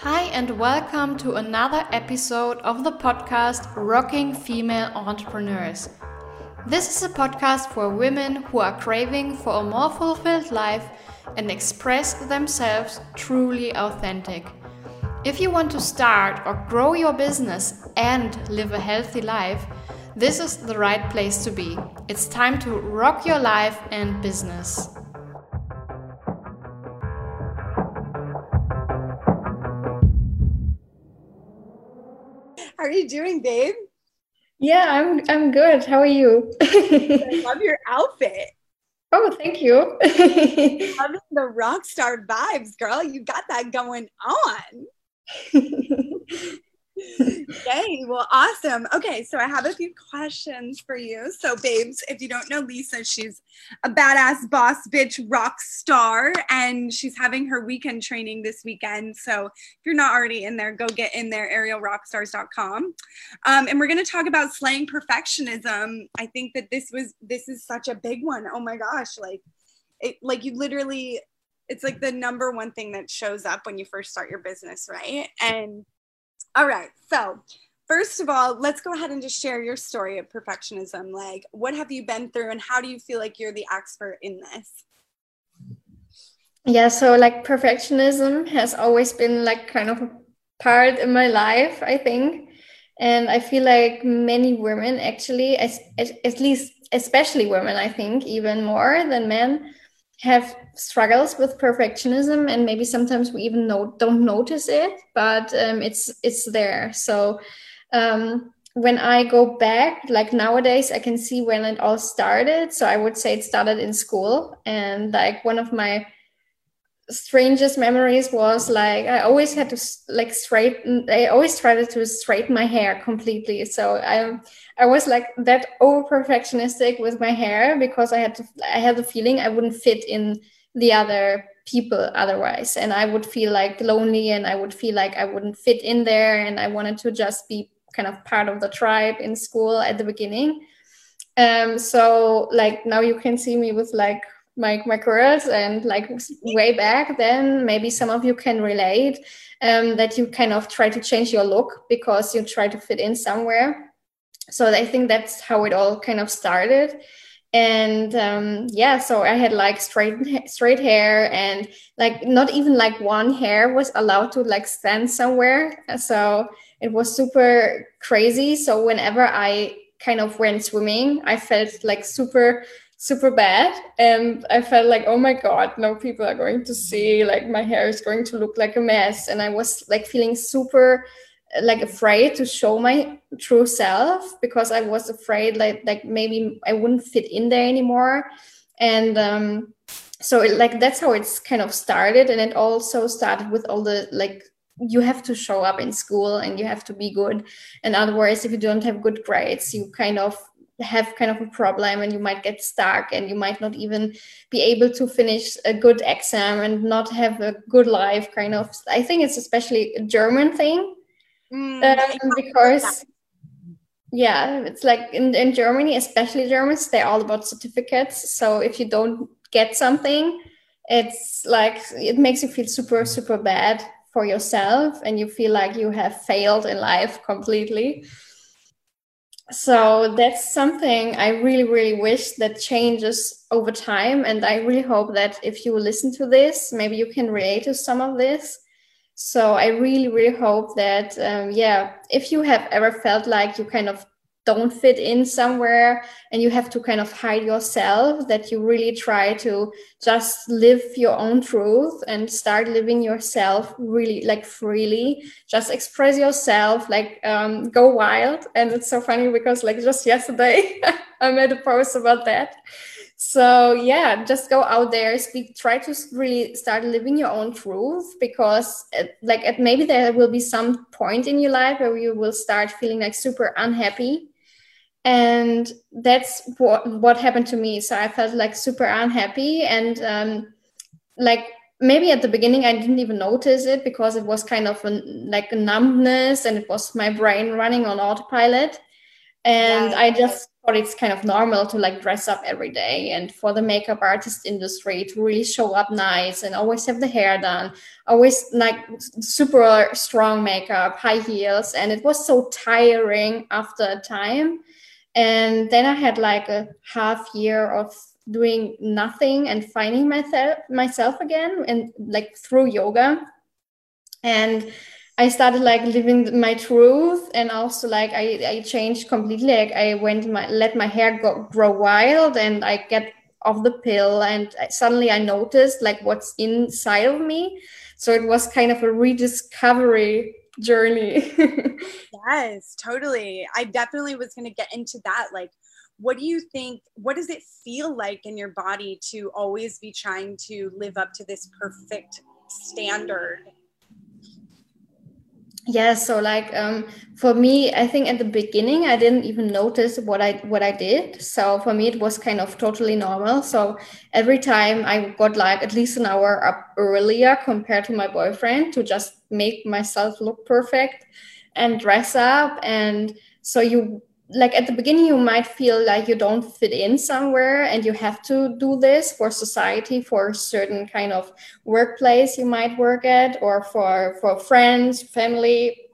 Hi, and welcome to another episode of the podcast Rocking Female Entrepreneurs. This is a podcast for women who are craving for a more fulfilled life and express themselves truly authentic. If you want to start or grow your business and live a healthy life, this is the right place to be. It's time to rock your life and business. Are you doing, babe? Yeah, I'm I'm good. How are you? I love your outfit. Oh, thank you. Loving the rock star vibes, girl. You got that going on. Yay. Well, awesome. Okay. So I have a few questions for you. So, babes, if you don't know Lisa, she's a badass boss bitch rock star and she's having her weekend training this weekend. So, if you're not already in there, go get in there, aerialrockstars.com. Um, and we're going to talk about slaying perfectionism. I think that this was, this is such a big one. Oh my gosh. Like, it, like you literally, it's like the number one thing that shows up when you first start your business, right? And all right. So, first of all, let's go ahead and just share your story of perfectionism. Like, what have you been through, and how do you feel like you're the expert in this? Yeah. So, like, perfectionism has always been like kind of a part in my life, I think. And I feel like many women actually, as, at least, especially women, I think, even more than men, have struggles with perfectionism and maybe sometimes we even know, don't notice it but um, it's it's there. So um, when i go back like nowadays i can see when it all started. So i would say it started in school and like one of my strangest memories was like I always had to like straighten I always tried to straighten my hair completely. So I I was like that over perfectionistic with my hair because I had to I had the feeling I wouldn't fit in the other people otherwise. And I would feel like lonely and I would feel like I wouldn't fit in there and I wanted to just be kind of part of the tribe in school at the beginning. Um so like now you can see me with like my my curls and like way back then maybe some of you can relate um, that you kind of try to change your look because you try to fit in somewhere. So i think that's how it all kind of started. And um, yeah so i had like straight straight hair and like not even like one hair was allowed to like stand somewhere. So it was super crazy. So whenever i kind of went swimming i felt like super super bad and i felt like oh my god no people are going to see like my hair is going to look like a mess. And i was like feeling super like afraid to show my true self because i was afraid like like maybe i wouldn't fit in there anymore. And um so it, like that's how it's kind of started. And it also started with all the like you have to show up in school and you have to be good. And otherwise if you don't have good grades you kind of have kind of a problem and you might get stuck and you might not even be able to finish a good exam and not have a good life kind of. I think it's especially a german thing mm, um, because yeah it's like in, in germany especially germans they're all about certificates. So if you don't get something it's like it makes you feel super super bad for yourself and you feel like you have failed in life completely so that's something i really really wish that changes over time and i really hope that if you listen to this maybe you can relate to some of this. So i really really hope that um, yeah if you have ever felt like you kind of don't fit in somewhere and you have to kind of hide yourself that you really try to just live your own truth and start living yourself really like freely. Just express yourself like um, go wild. And it's so funny because like just yesterday i made a post about that. So yeah just go out there speak try to really start living your own truth because it, like it, maybe there will be some point in your life where you will start feeling like super unhappy and that's what what happened to me. So i felt like super unhappy. And um, like maybe at the beginning i didn't even notice it because it was kind of a, like a numbness and it was my brain running on autopilot. And i just thought it's kind of normal to like dress up every day. And for the makeup artist industry to really show up nice and always have the hair done always like super strong makeup high heels. And it was so tiring after a time and then i had like a half year of doing nothing and finding myself myself again and like through yoga and I started like living my truth and also like I, I changed completely. Like I went my let my hair go, grow wild and I get off the pill and suddenly I noticed like what's inside of me. So it was kind of a rediscovery journey. yes, totally. I definitely was going to get into that. Like, what do you think? What does it feel like in your body to always be trying to live up to this perfect standard yeah so like um, for me i think at the beginning i didn't even notice what i what i did so for me it was kind of totally normal so every time i got like at least an hour up earlier compared to my boyfriend to just make myself look perfect and dress up. And so you like at the beginning you might feel like you don't fit in somewhere and you have to do this for society for a certain kind of workplace you might work at or for for friends family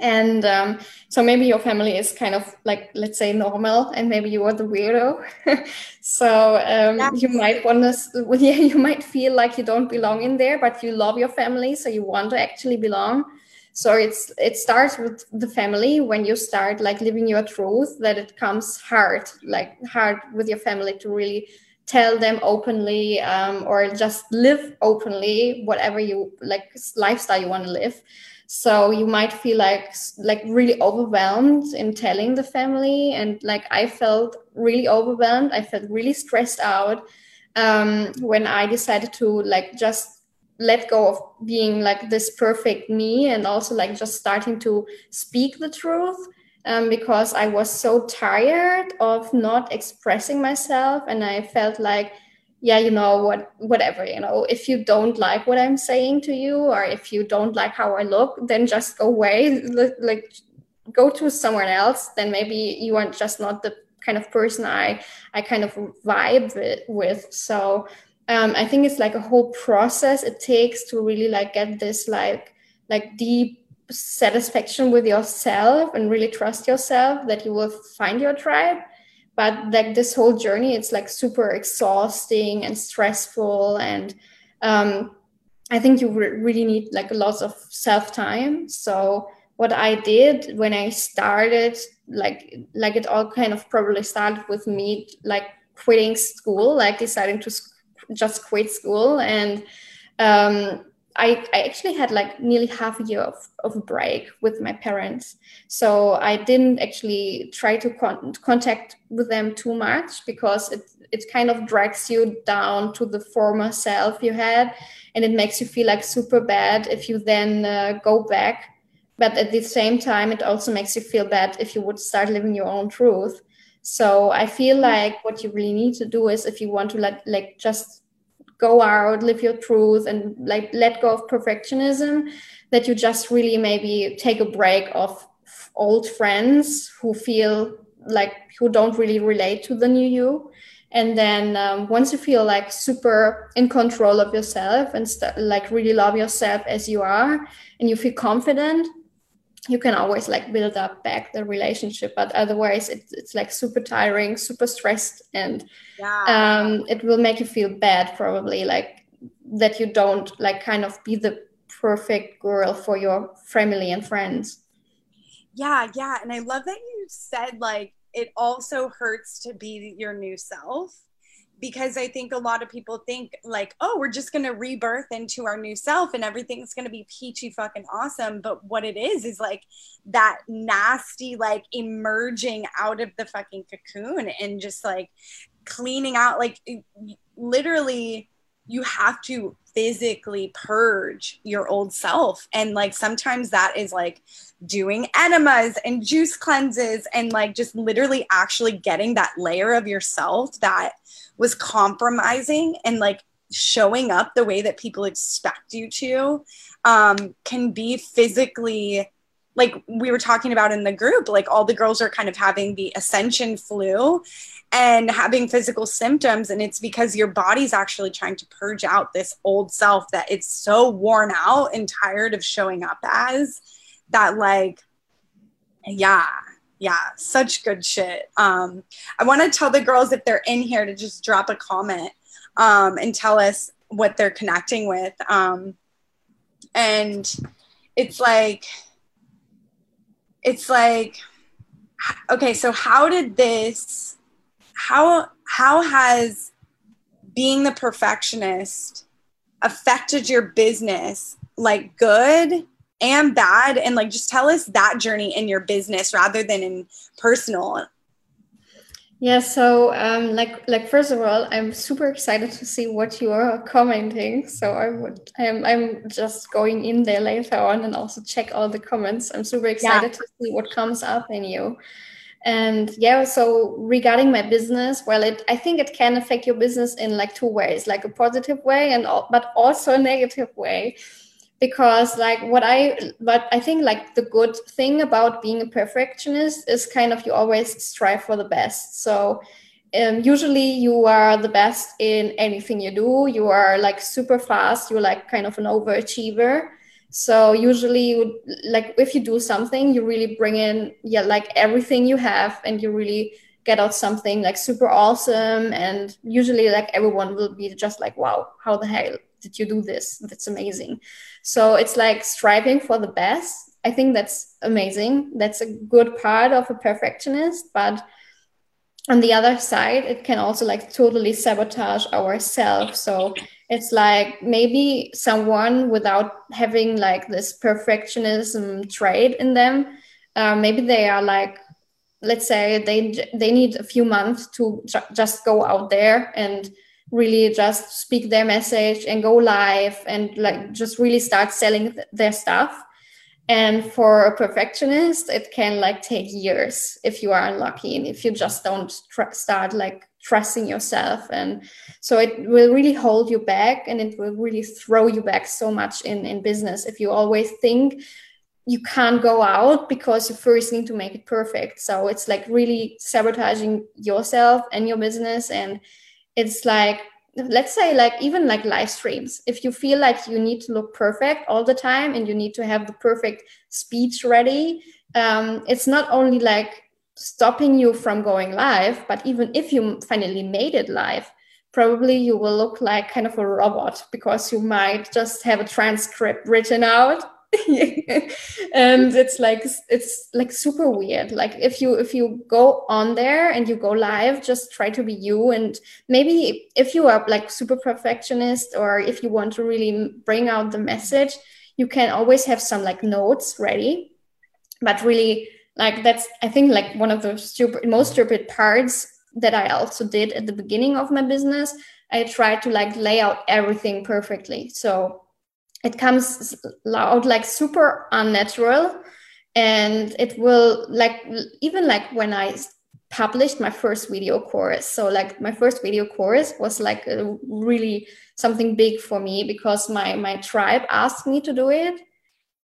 and um, so maybe your family is kind of like let's say normal and maybe you are the weirdo. So um, you might want to yeah you might feel like you don't belong in there but you love your family so you want to actually belong. So it's it starts with the family when you start like living your truth that it comes hard like hard with your family to really tell them openly um, or just live openly whatever you like lifestyle you want to live so you might feel like like really overwhelmed in telling the family. And like i felt really overwhelmed. I felt really stressed out um, when i decided to like just let go of being like this perfect me and also like just starting to speak the truth um, because I was so tired of not expressing myself. And I felt like yeah you know what whatever you know if you don't like what i'm saying to you or if you don't like how i look then just go away like go to someone else then maybe you are just not the kind of person i i kind of vibe with. So um, I think it's like a whole process it takes to really like get this like like deep satisfaction with yourself and really trust yourself that you will find your tribe but like this whole journey it's like super exhausting and stressful and um, i think you re- really need like lots of self time so what i did when i started like like it all kind of probably started with me like quitting school like deciding to just quit school and um, I, I actually had like nearly half a year of, of a break with my parents. So I didn't actually try to con- contact with them too much because it, it kind of drags you down to the former self you had. And it makes you feel like super bad if you then uh, go back. But at the same time, it also makes you feel bad if you would start living your own truth. So I feel like what you really need to do is if you want to let like just go out live your truth and like let go of perfectionism that you just really maybe take a break of old friends who feel like who don't really relate to the new you. And then um, once you feel like super in control of yourself and st- like really love yourself as you are and you feel confident you can always like build up back the relationship but otherwise it, it's like super tiring super stressed and yeah. um, it will make you feel bad probably like that you don't like kind of be the perfect girl for your family and friends yeah yeah and i love that you said like it also hurts to be your new self because I think a lot of people think like, oh, we're just gonna rebirth into our new self and everything's gonna be peachy fucking awesome. But what it is is like that nasty, like emerging out of the fucking cocoon and just like cleaning out, like literally, you have to physically purge your old self. And like sometimes that is like doing enemas and juice cleanses and like just literally actually getting that layer of yourself that was compromising and like showing up the way that people expect you to um, can be physically like we were talking about in the group, like all the girls are kind of having the ascension flu and having physical symptoms. And it's because your body's actually trying to purge out this old self that it's so worn out and tired of showing up as that like yeah yeah such good shit. Um i want to tell the girls if they're in here to just drop a comment um and tell us what they're connecting with. Um and it's like it's like okay so how did this how how has being the perfectionist affected your business like good and bad? And like just tell us that journey in your business rather than in personal yeah so um like like first of all i'm super excited to see what you are commenting. So i would i'm, I'm just going in there later on and also check all the comments. I'm super excited yeah. to see what comes up in you. And yeah so regarding my business well it i think it can affect your business in like two ways like a positive way and but also a negative way because like what i but i think like the good thing about being a perfectionist is kind of you always strive for the best. So um, usually you are the best in anything you do. You are like super fast. You're like kind of an overachiever. So usually you like if you do something you really bring in yeah like everything you have and you really get out something like super awesome. And usually like everyone will be just like wow how the hell did you do this? That's amazing so it's like striving for the best. I think that's amazing. That's a good part of a perfectionist but on the other side it can also like totally sabotage ourselves. So it's like maybe someone without having like this perfectionism trait in them uh, maybe they are like let's say they they need a few months to ju- just go out there and really just speak their message and go live and like just really start selling th- their stuff. And for a perfectionist it can like take years if you are unlucky and if you just don't tr- start like trusting yourself. And so it will really hold you back and it will really throw you back so much in in business if you always think you can't go out because you first need to make it perfect. So it's like really sabotaging yourself and your business and it's like let's say like even like live streams if you feel like you need to look perfect all the time and you need to have the perfect speech ready um, it's not only like stopping you from going live. But even if you finally made it live, probably you will look like kind of a robot because you might just have a transcript written out and it's like it's like super weird. Like if you if you go on there and you go live just try to be you. And maybe if you are like super perfectionist or if you want to really bring out the message you can always have some like notes ready. But really like that's i think like one of the stupid most stupid parts that i also did at the beginning of my business. I tried to like lay out everything perfectly. So it comes out like super unnatural and it will like even like when i published my first video course so like my first video course was like really something big for me because my my tribe asked me to do it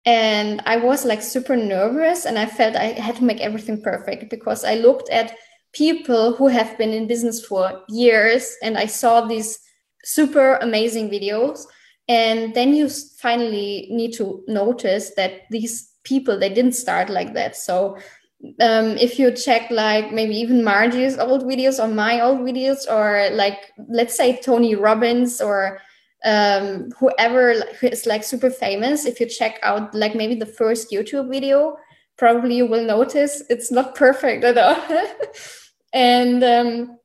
and i was like super nervous and i felt i had to make everything perfect because i looked at people who have been in business for years and i saw these super amazing videos and then you finally need to notice that these people they didn't start like that so um, if you check like maybe even margie's old videos or my old videos or like let's say tony robbins or um, whoever is like super famous, if you check out like maybe the first YouTube video, probably you will notice it's not perfect at all. and um,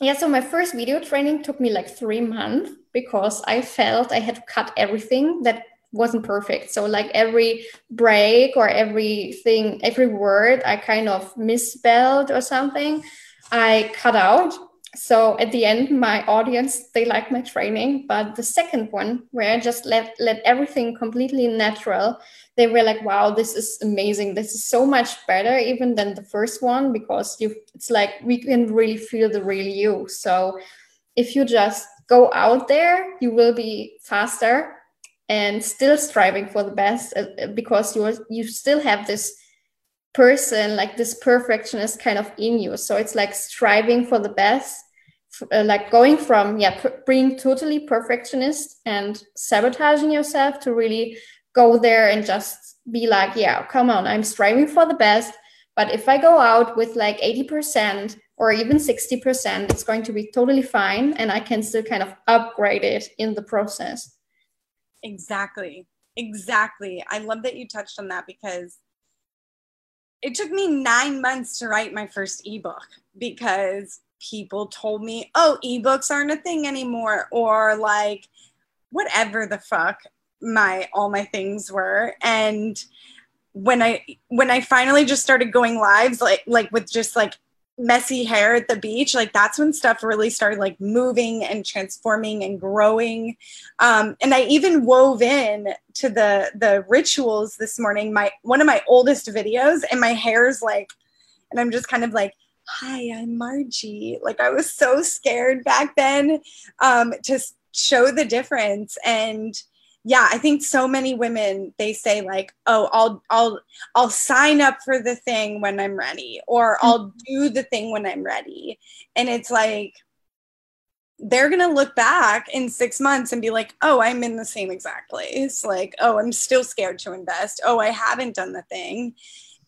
yeah, so my first video training took me like three months because I felt I had to cut everything that wasn't perfect. So like every break or everything, every word I kind of misspelled or something, I cut out. So at the end my audience they like my training but the second one where i just let let everything completely natural they were like wow this is amazing. This is so much better even than the first one because you it's like we can really feel the real you. So if you just go out there you will be faster and still striving for the best uh, because you you still have this person like this perfectionist kind of in you. So it's like striving for the best uh, like going from yeah being totally perfectionist and sabotaging yourself to really go there and just be like yeah come on i'm striving for the best. But if i go out with like 80% or even 60% it's going to be totally fine and i can still kind of upgrade it in the process. Exactly. Exactly. I love that you touched on that because it took me nine months to write my first ebook because people told me, oh, ebooks aren't a thing anymore, or like whatever the fuck my all my things were. And when I when I finally just started going lives, like like with just like messy hair at the beach like that's when stuff really started like moving and transforming and growing. Um, and i even wove in to the the rituals this morning my one of my oldest videos and my hair's like and i'm just kind of like hi i'm margie. Like i was so scared back then um, to show the difference. And yeah i think so many women they say like oh i'll i'll i'll sign up for the thing when i'm ready or mm-hmm. i'll do the thing when i'm ready. And it's like they're going to look back in 6 months and be like oh i'm in the same exact place. Like oh i'm still scared to invest. Oh i haven't done the thing.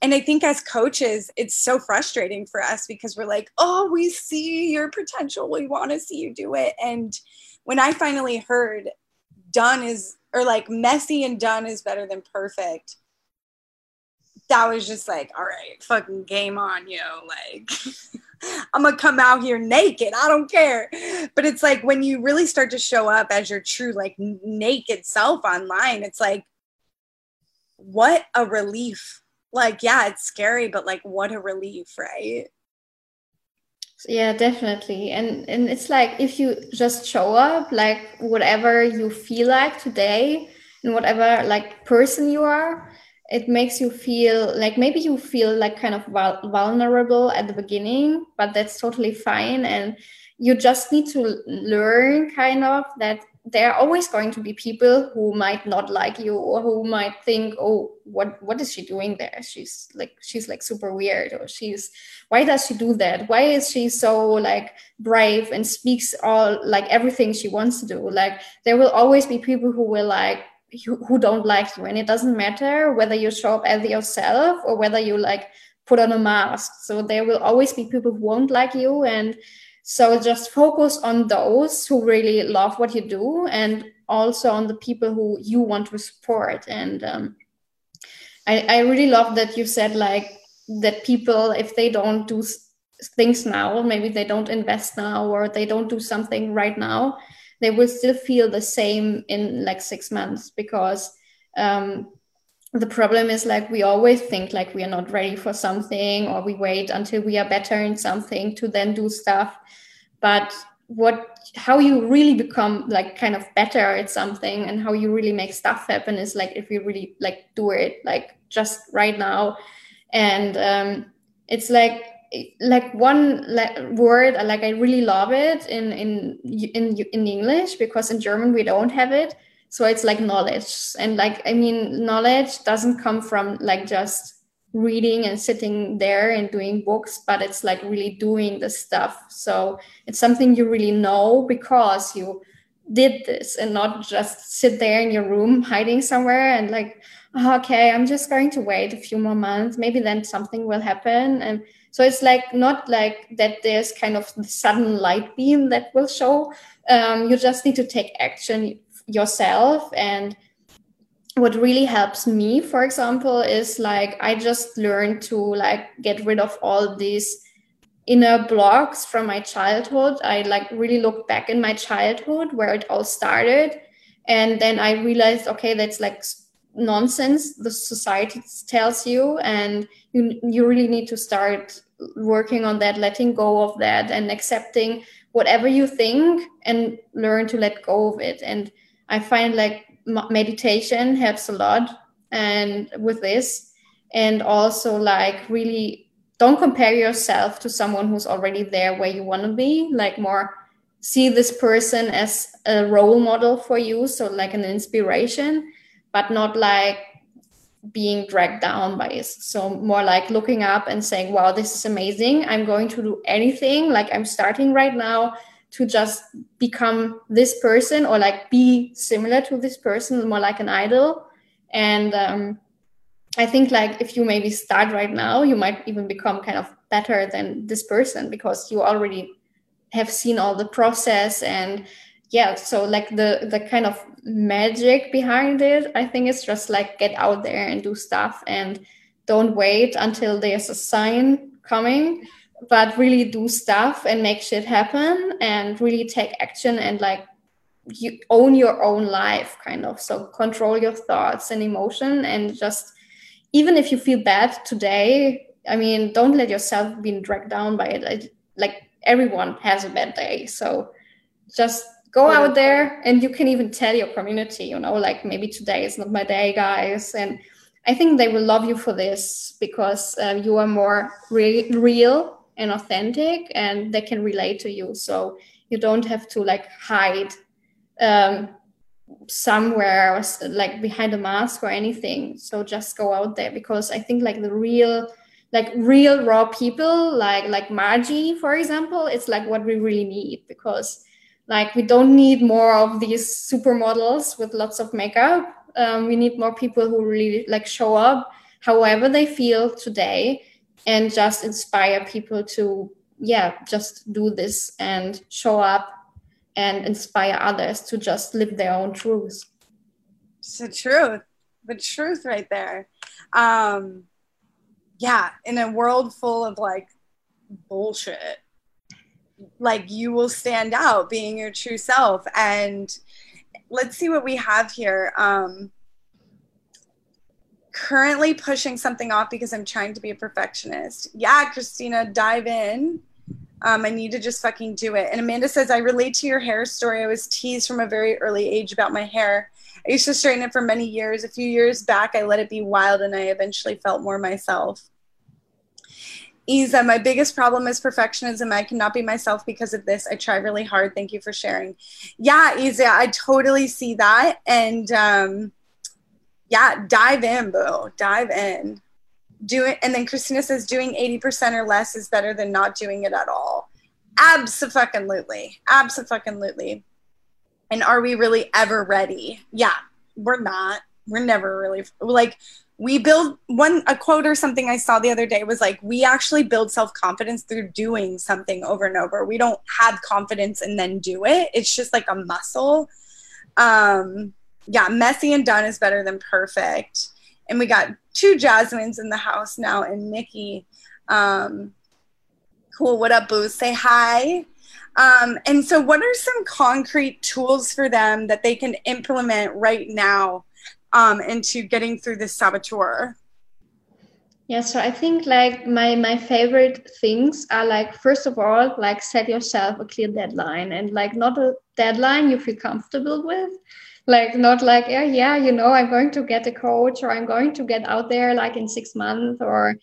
And i think as coaches it's so frustrating for us because we're like oh we see your potential. We want to see you do it. And when i finally heard done is or like messy and done is better than perfect. That was just like all right fucking game on yo like i'm gonna come out here naked i don't care. But it's like when you really start to show up as your true like naked self online it's like what a relief. Like yeah it's scary but like what a relief right yeah definitely. And and it's like if you just show up like whatever you feel like today and whatever like person you are it makes you feel like maybe you feel like kind of vulnerable at the beginning but that's totally fine. And you just need to learn kind of that there are always going to be people who might not like you or who might think oh what what is she doing there? She's like she's like super weird or she's why does she do that? Why is she so like brave and speaks all like everything she wants to do? Like there will always be people who will like who, who don't like you. And it doesn't matter whether you show up as yourself or whether you like put on a mask. So there will always be people who won't like you and so just focus on those who really love what you do and also on the people who you want to support. And um, I, I really love that you said like that people, if they don't do things now, maybe they don't invest now or they don't do something right now, they will still feel the same in like six months because um, the problem is like we always think like we are not ready for something or we wait until we are better in something to then do stuff. But what how you really become like kind of better at something and how you really make stuff happen is like if you really like do it like just right now. And um it's like like one like word like i really love it in in in in english because in german we don't have it so it's like knowledge. And like i mean knowledge doesn't come from like just reading and sitting there and doing books but it's like really doing the stuff. So it's something you really know because you did this and not just sit there in your room hiding somewhere and like oh, okay i'm just going to wait a few more months. Maybe then something will happen. And so it's like not like that there's kind of the sudden light beam that will show. Um, you just need to take action yourself. And what really helps me for example is like i just learned to like get rid of all these inner blocks from my childhood. I like really looked back in my childhood where it all started. And then i realized okay that's like nonsense the society tells you. And you you really need to start working on that letting go of that and accepting whatever you think and learn to let go of it. And i find like meditation helps a lot and with this and also like really don't compare yourself to someone who's already there where you want to be like more see this person as a role model for you so like an inspiration but not like being dragged down by it. So more like looking up and saying wow this is amazing. I'm going to do anything. Like i'm starting right now to just become this person or like be similar to this person more like an idol. And um, i think like if you maybe start right now you might even become kind of better than this person because you already have seen all the process and yeah so like the the kind of magic behind it i think it's just like get out there and do stuff and don't wait until there's a sign coming but really do stuff and make shit happen and really take action and like you own your own life kind of. So control your thoughts and emotion and just even if you feel bad today i mean don't let yourself be dragged down by it. Like everyone has a bad day. So just go out there and you can even tell your community you know like maybe today is not my day guys. And i think they will love you for this because uh, you are more re- real and authentic and they can relate to you. So you don't have to like hide um, somewhere like behind a mask or anything. So just go out there because i think like the real like real raw people like like margie for example it's like what we really need because like we don't need more of these supermodels with lots of makeup. Um, we need more people who really like show up however they feel today and just inspire people to yeah just do this and show up and inspire others to just live their own truths it's the truth the truth right there. Um yeah in a world full of like bullshit like you will stand out being your true self. And let's see what we have here. Um currently pushing something off because i'm trying to be a perfectionist yeah christina dive in um, I need to just fucking do it. And Amanda says, I relate to your hair story. I was teased from a very early age about my hair. I used to straighten it for many years. A few years back, I let it be wild and I eventually felt more myself. Isa, my biggest problem is perfectionism. I cannot be myself because of this. I try really hard. Thank you for sharing. Yeah, Isa, I totally see that. And um, yeah, dive in, boo. Dive in. Do it. And then Christina says doing 80% or less is better than not doing it at all. Absolutely. Absolutely. And are we really ever ready? Yeah, we're not. We're never really like we build one a quote or something i saw the other day was like we actually build self-confidence through doing something over and over we don't have confidence and then do it it's just like a muscle um yeah messy and done is better than perfect. And we got two jasmines in the house now and nikki um cool what up boo say hi. Um, and so what are some concrete tools for them that they can implement right now um, into getting through this saboteur? Yeah, so I think like my my favorite things are like first of all like set yourself a clear deadline. And like not a deadline you feel comfortable with, like not like yeah yeah you know I'm going to get a coach or I'm going to get out there like in six months or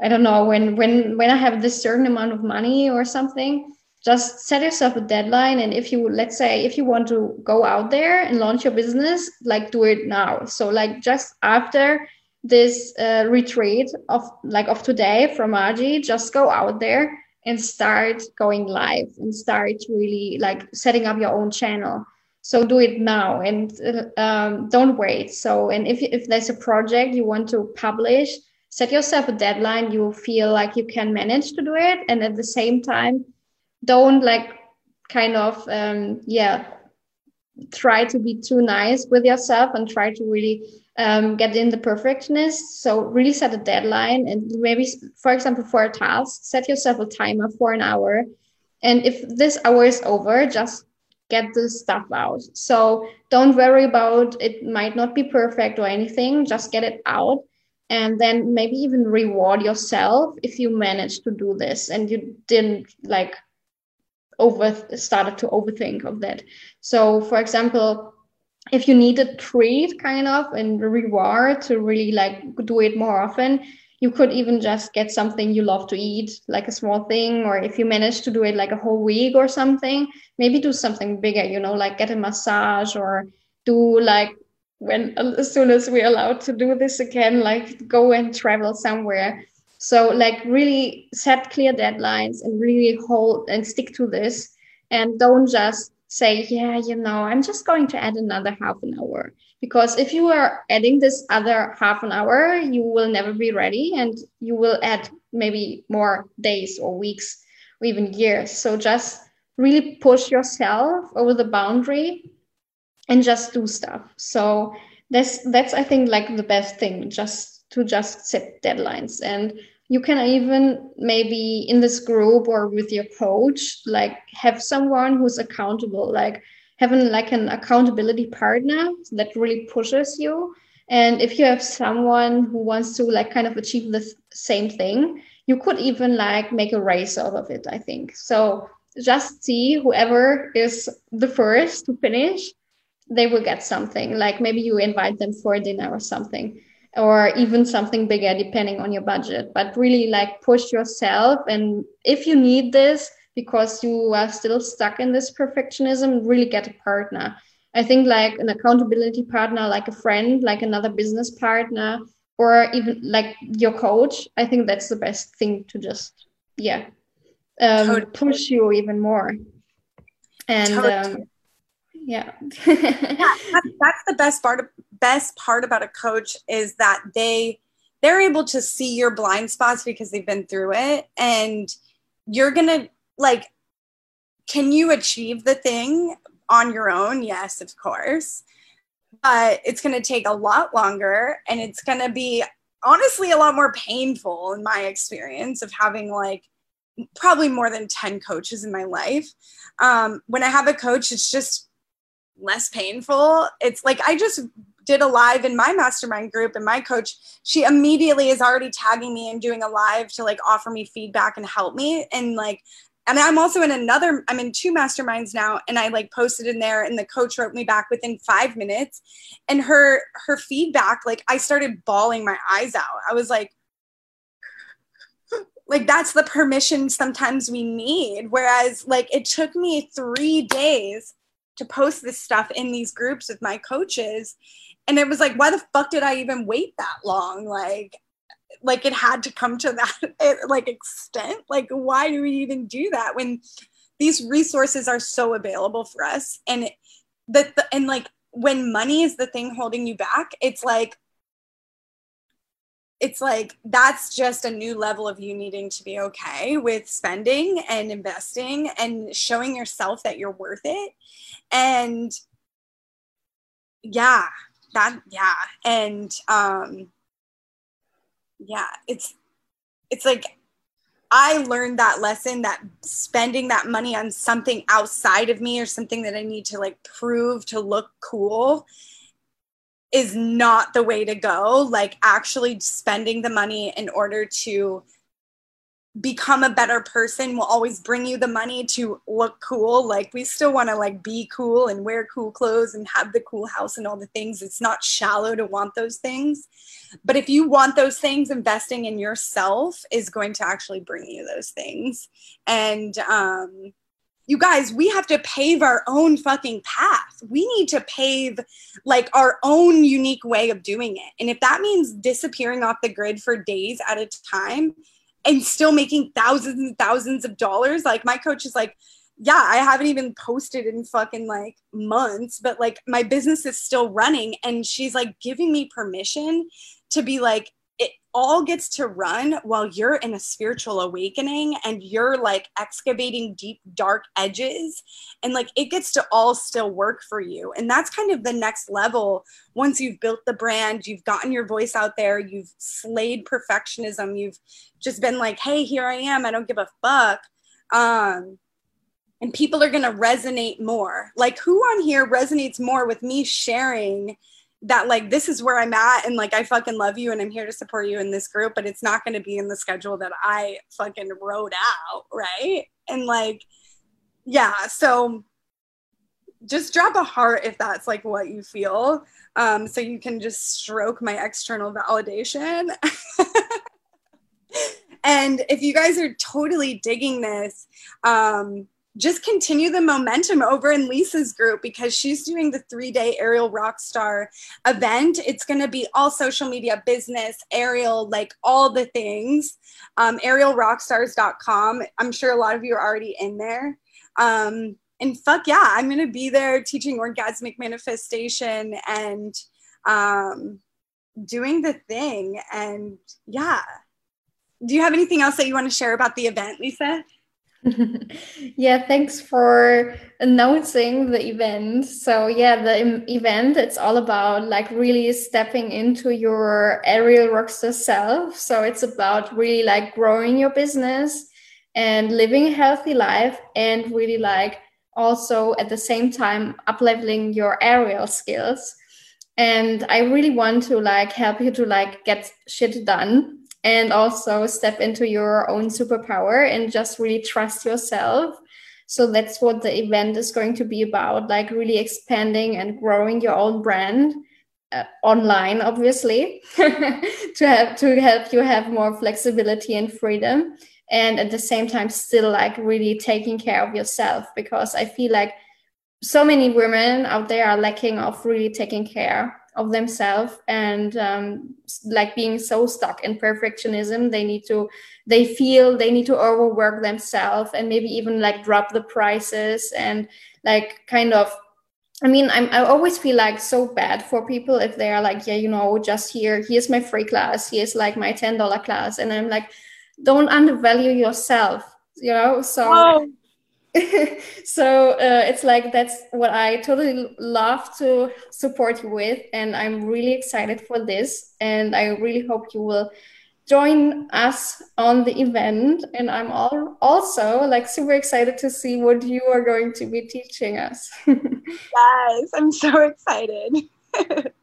I don't know when when when I have this certain amount of money or something just set yourself a deadline. And if you let's say if you want to go out there and launch your business like do it now. So like just after this uh, retreat of like of today from Margie, just go out there and start going live and start really like setting up your own channel so do it now and uh, um, don't wait. So and if, if there's a project you want to publish set yourself a deadline you feel like you can manage to do it. And at the same time don't like kind of um, yeah try to be too nice with yourself and try to really um, get in the perfectionist. So really set a deadline and maybe for example for a task set yourself a timer for an hour. And if this hour is over just get the stuff out so don't worry about it might not be perfect or anything just get it out and then maybe even reward yourself if you manage to do this and you didn't like over started to overthink of that. So, for example, if you need a treat kind of and reward to really like do it more often, you could even just get something you love to eat like a small thing or if you manage to do it like a whole week or something maybe do something bigger you know like get a massage or do like when as soon as we're allowed to do this again like go and travel somewhere. So like really set clear deadlines and really hold and stick to this. And don't just say yeah you know i'm just going to add another half an hour because if you are adding this other half an hour you will never be ready and you will add maybe more days or weeks or even years. So just really push yourself over the boundary and just do stuff. So that's that's i think like the best thing just to just set deadlines. And you can even maybe in this group or with your coach like have someone who's accountable like having like an accountability partner that really pushes you. And if you have someone who wants to like kind of achieve the same thing you could even like make a race out of it i think. So just see whoever is the first to finish they will get something. Like maybe you invite them for dinner or something or even something bigger depending on your budget. But really like push yourself. And if you need this because you are still stuck in this perfectionism really get a partner i think like an accountability partner like a friend like another business partner or even like your coach i think that's the best thing to just yeah um, totally. push you even more and totally. um, yeah, yeah that's, that's the best part best part about a coach is that they they're able to see your blind spots because they've been through it and you're gonna like can you achieve the thing on your own? Yes of course. But it's going to take a lot longer and it's going to be honestly a lot more painful in my experience of having like probably more than 10 coaches in my life. Um, when i have a coach it's just less painful. It's like i just did a live in my mastermind group and my coach she immediately is already tagging me and doing a live to like offer me feedback and help me. And like and I'm also in another, I'm in two masterminds now, and I like posted in there, and the coach wrote me back within five minutes. And her her feedback, like I started bawling my eyes out. I was like, like that's the permission sometimes we need. Whereas like it took me three days to post this stuff in these groups with my coaches. And it was like, why the fuck did I even wait that long? Like like it had to come to that like extent. Like why do we even do that when these resources are so available for us? And that and like when money is the thing holding you back it's like it's like that's just a new level of you needing to be okay with spending and investing and showing yourself that you're worth it. And yeah that yeah. And um yeah it's it's like i learned that lesson that spending that money on something outside of me or something that i need to like prove to look cool is not the way to go. Like actually spending the money in order to become a better person will always bring you the money to look cool like we still want to like be cool and wear cool clothes and have the cool house and all the things it's not shallow to want those things but if you want those things investing in yourself is going to actually bring you those things and um you guys, we have to pave our own fucking path. We need to pave like our own unique way of doing it. And if that means disappearing off the grid for days at a time, and still making thousands and thousands of dollars. Like my coach is like, yeah, I haven't even posted in fucking like months, but like my business is still running. And she's like giving me permission to be like, all gets to run while you're in a spiritual awakening and you're like excavating deep dark edges. And like it gets to all still work for you. And that's kind of the next level. Once you've built the brand you've gotten your voice out there you've slayed perfectionism you've just been like hey here i am. I don't give a fuck. Um and people are going to resonate more. Like who on here resonates more with me sharing that like this is where I'm at and like I fucking love you and I'm here to support you in this group, but it's not going to be in the schedule that I fucking wrote out, right? And like yeah, so just drop a heart if that's like what you feel. Um, so you can just stroke my external validation. And if you guys are totally digging this, um, just continue the momentum over in Lisa's group because she's doing the three day Aerial Rockstar event. It's going to be all social media, business, aerial, like all the things. Um, aerialrockstars.com. I'm sure a lot of you are already in there. Um, and fuck yeah, I'm going to be there teaching orgasmic manifestation and um, doing the thing. And yeah. Do you have anything else that you want to share about the event, Lisa? yeah, thanks for announcing the event. So, yeah, the event it's all about like really stepping into your aerial rockstar self. So, it's about really like growing your business and living a healthy life and really like also at the same time up leveling your aerial skills. And I really want to like help you to like get shit done and also step into your own superpower and just really trust yourself. So that's what the event is going to be about, like really expanding and growing your own brand uh, online, obviously, to have to help you have more flexibility and freedom, and at the same time still like really taking care of yourself because I feel like so many women out there are lacking of really taking care of themselves and um, like being so stuck in perfectionism they need to they feel they need to overwork themselves and maybe even like drop the prices and like kind of I mean, I'm, I always feel like so bad for people if they are like, yeah, you know, just here, here's my free class, here's like my $10 class. And I'm like, don't undervalue yourself, you know? So. so uh, it's like that's what I totally love to support you with, and I'm really excited for this. And I really hope you will join us on the event. And I'm all also like super excited to see what you are going to be teaching us. yes, I'm so excited.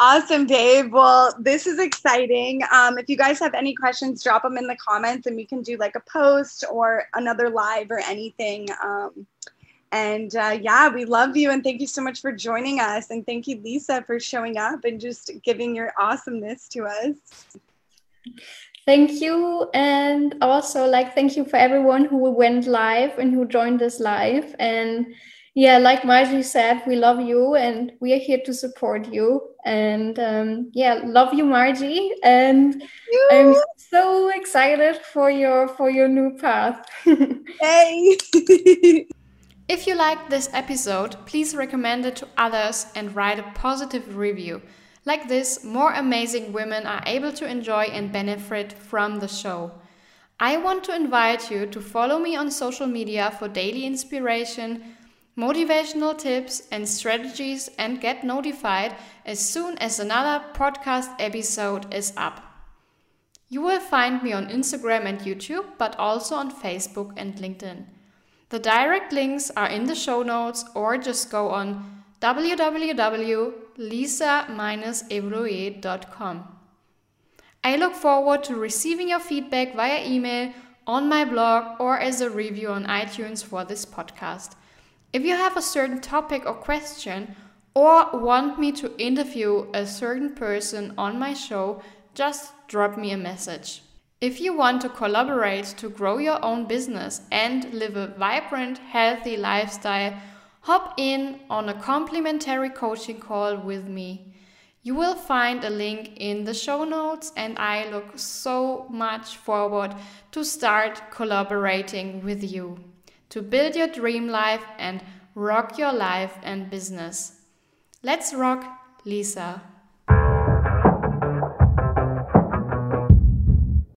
awesome, Dave. Well, this is exciting. Um, if you guys have any questions, drop them in the comments and we can do like a post or another live or anything. Um, and uh, yeah, we love you and thank you so much for joining us. And thank you, Lisa, for showing up and just giving your awesomeness to us. Thank you. And also, like, thank you for everyone who went live and who joined us live. And yeah, like Margie said, we love you and we are here to support you. And um, yeah, love you, Margie. And you. I'm so excited for your for your new path. hey. if you liked this episode, please recommend it to others and write a positive review. Like this, more amazing women are able to enjoy and benefit from the show. I want to invite you to follow me on social media for daily inspiration motivational tips and strategies and get notified as soon as another podcast episode is up. You will find me on Instagram and YouTube, but also on Facebook and LinkedIn. The direct links are in the show notes or just go on www.lisa-evoluer.com. I look forward to receiving your feedback via email, on my blog, or as a review on iTunes for this podcast. If you have a certain topic or question, or want me to interview a certain person on my show, just drop me a message. If you want to collaborate to grow your own business and live a vibrant, healthy lifestyle, hop in on a complimentary coaching call with me. You will find a link in the show notes, and I look so much forward to start collaborating with you to build your dream life and rock your life and business. Let's rock, Lisa.